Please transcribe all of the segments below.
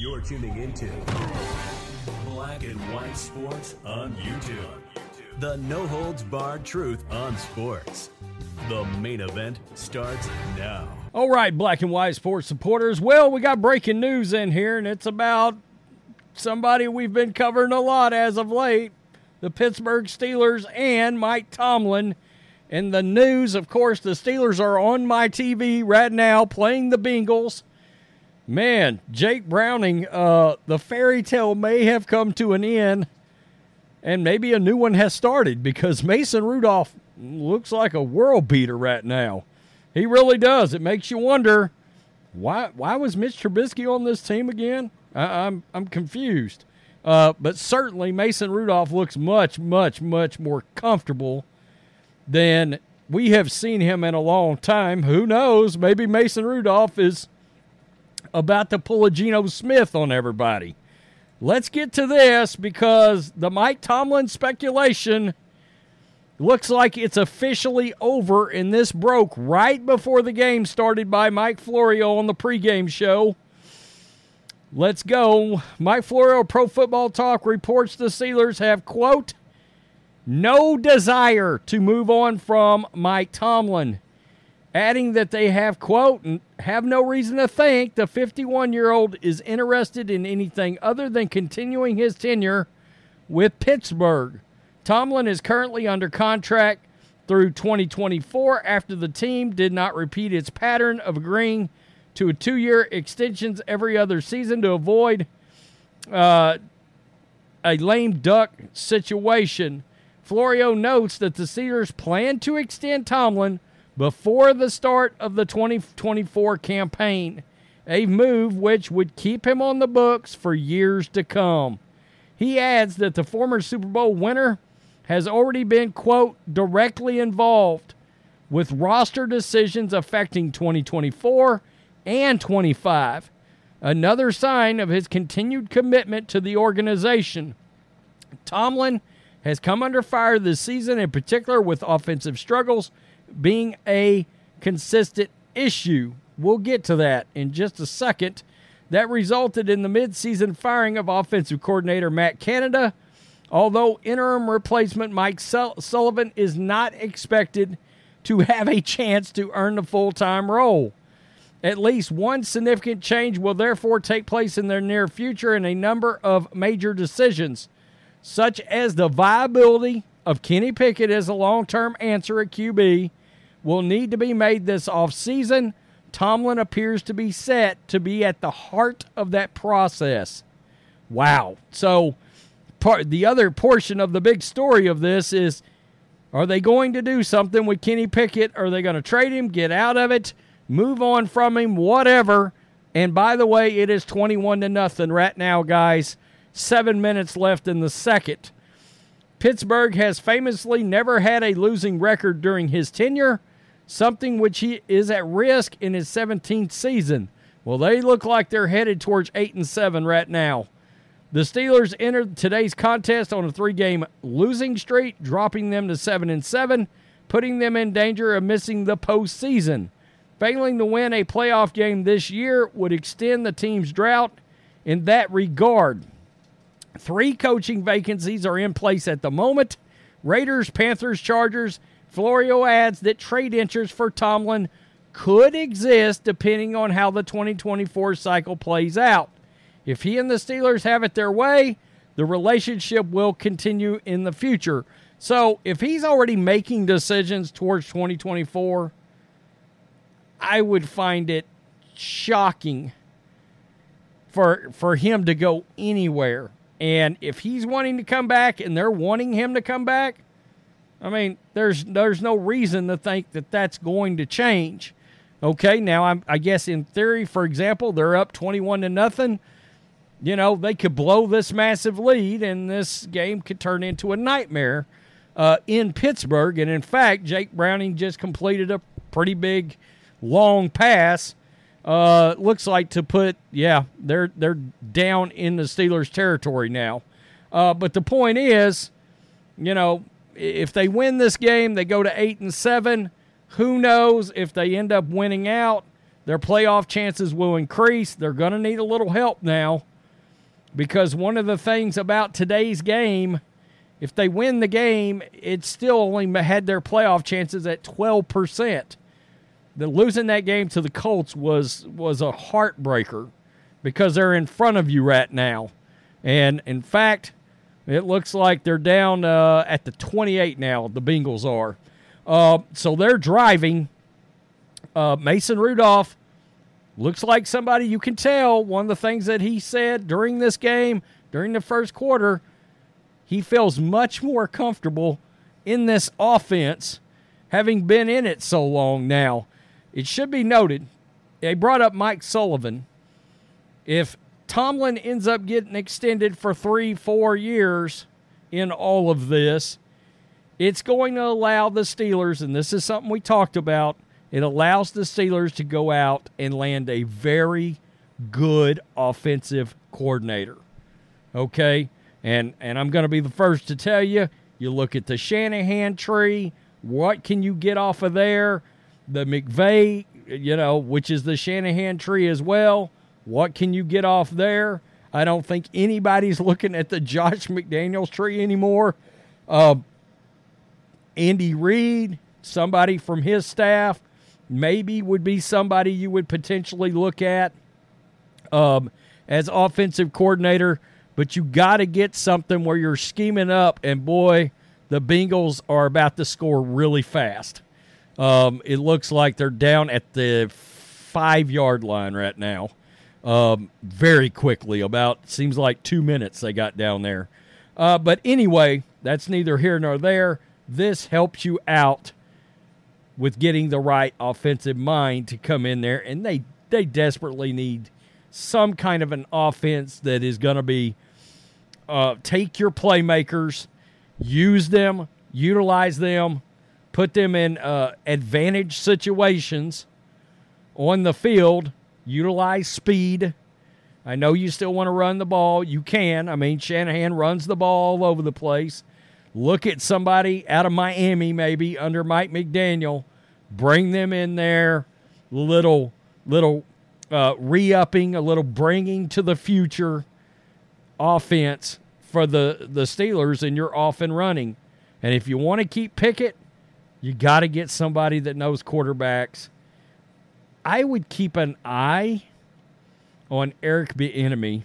You're tuning into Black and White Sports on YouTube. The no holds barred truth on sports. The main event starts now. All right, Black and White Sports supporters. Well, we got breaking news in here, and it's about somebody we've been covering a lot as of late the Pittsburgh Steelers and Mike Tomlin. And the news, of course, the Steelers are on my TV right now playing the Bengals. Man, Jake Browning, uh, the fairy tale may have come to an end, and maybe a new one has started because Mason Rudolph looks like a world beater right now. He really does. It makes you wonder why why was Mitch Trubisky on this team again? I, am I'm, I'm confused. Uh, but certainly Mason Rudolph looks much much much more comfortable than we have seen him in a long time. Who knows? Maybe Mason Rudolph is about to pull a Geno Smith on everybody. Let's get to this because the Mike Tomlin speculation looks like it's officially over, and this broke right before the game started by Mike Florio on the pregame show. Let's go. Mike Florio, Pro Football Talk, reports the Steelers have, quote, no desire to move on from Mike Tomlin adding that they have, quote, have no reason to think the 51 year old is interested in anything other than continuing his tenure with Pittsburgh. Tomlin is currently under contract through 2024 after the team did not repeat its pattern of agreeing to a two year extensions every other season to avoid uh, a lame duck situation. Florio notes that the Steelers plan to extend Tomlin before the start of the 2024 campaign, a move which would keep him on the books for years to come. He adds that the former Super Bowl winner has already been, quote, directly involved with roster decisions affecting 2024 and 25. Another sign of his continued commitment to the organization. Tomlin has come under fire this season, in particular with offensive struggles being a consistent issue. We'll get to that in just a second. That resulted in the midseason firing of offensive coordinator Matt Canada. Although interim replacement Mike Sullivan is not expected to have a chance to earn the full time role. At least one significant change will therefore take place in their near future in a number of major decisions, such as the viability of Kenny Pickett as a long term answer at QB will need to be made this offseason. Tomlin appears to be set to be at the heart of that process. Wow. So, part, the other portion of the big story of this is are they going to do something with Kenny Pickett? Are they going to trade him, get out of it, move on from him, whatever? And by the way, it is 21 to nothing right now, guys. Seven minutes left in the second. Pittsburgh has famously never had a losing record during his tenure something which he is at risk in his 17th season. Well, they look like they're headed towards 8 and 7 right now. The Steelers entered today's contest on a three-game losing streak, dropping them to 7 and 7, putting them in danger of missing the postseason. Failing to win a playoff game this year would extend the team's drought in that regard. Three coaching vacancies are in place at the moment. Raiders, Panthers, Chargers, Florio adds that trade interest for Tomlin could exist depending on how the 2024 cycle plays out. If he and the Steelers have it their way, the relationship will continue in the future. So if he's already making decisions towards 2024, I would find it shocking for for him to go anywhere. And if he's wanting to come back and they're wanting him to come back, I mean, there's there's no reason to think that that's going to change. Okay, now I'm, I guess in theory, for example, they're up 21 to nothing. You know, they could blow this massive lead, and this game could turn into a nightmare uh, in Pittsburgh. And in fact, Jake Browning just completed a pretty big, long pass. Uh, looks like to put, yeah, they're they're down in the Steelers' territory now. Uh, but the point is, you know, if they win this game, they go to eight and seven. Who knows if they end up winning out? Their playoff chances will increase. They're going to need a little help now because one of the things about today's game, if they win the game, it still only had their playoff chances at 12%. The losing that game to the Colts was was a heartbreaker because they're in front of you right now. And in fact, it looks like they're down uh, at the 28 now, the Bengals are. Uh, so they're driving. Uh, Mason Rudolph looks like somebody you can tell. One of the things that he said during this game, during the first quarter, he feels much more comfortable in this offense, having been in it so long now. It should be noted, they brought up Mike Sullivan. If Tomlin ends up getting extended for three, four years in all of this, it's going to allow the Steelers, and this is something we talked about, it allows the Steelers to go out and land a very good offensive coordinator. Okay? And and I'm going to be the first to tell you, you look at the Shanahan tree, what can you get off of there? The McVay, you know, which is the Shanahan tree as well. What can you get off there? I don't think anybody's looking at the Josh McDaniels tree anymore. Uh, Andy Reid, somebody from his staff, maybe would be somebody you would potentially look at um, as offensive coordinator. But you got to get something where you're scheming up, and boy, the Bengals are about to score really fast. Um, it looks like they're down at the five yard line right now. Um, very quickly, about seems like two minutes they got down there. Uh, but anyway, that's neither here nor there. This helps you out with getting the right offensive mind to come in there, and they they desperately need some kind of an offense that is going to be uh, take your playmakers, use them, utilize them, put them in uh, advantage situations on the field, utilize speed. I know you still want to run the ball. You can. I mean, Shanahan runs the ball all over the place look at somebody out of Miami, maybe under Mike McDaniel, bring them in there, little little uh, re-upping, a little bringing to the future offense for the the Steelers, and you're off and running. And if you want to keep Pickett, you got to get somebody that knows quarterbacks. I would keep an eye on Eric Bieniemy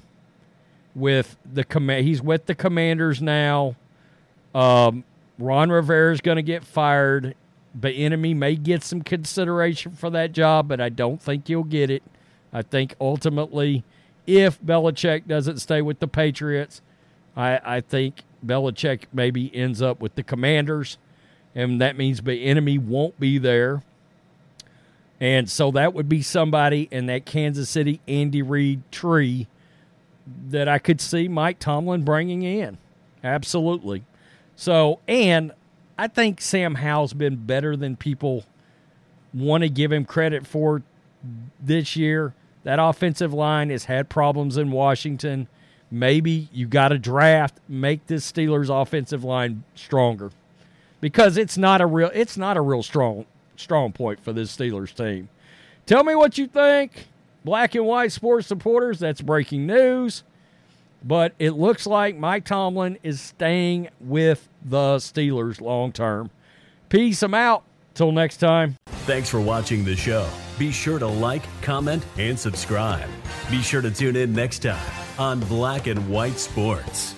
with the command. He's with the Commanders now. Um, Ron Rivera is going to get fired. But Bieniemy may get some consideration for that job, but I don't think he'll get it. I think ultimately, if Belichick doesn't stay with the Patriots, I, I think Belichick maybe ends up with the Commanders, and that means Bieniemy won't be there. And so that would be somebody in that Kansas City Andy Reid tree that I could see Mike Tomlin bringing in. Absolutely. So, and I think Sam Howell's been better than people want to give him credit for this year. That offensive line has had problems in Washington. Maybe you got to draft, make this Steelers offensive line stronger because it's not a real it's not a real strong strong point for this Steelers team. Tell me what you think. Black and white sports supporters, that's breaking news. But it looks like Mike Tomlin is staying with the Steelers long term. Peace. I'm out. Till next time. Thanks for watching the show. Be sure to like, comment, and subscribe. Be sure to tune in next time on Black and White Sports.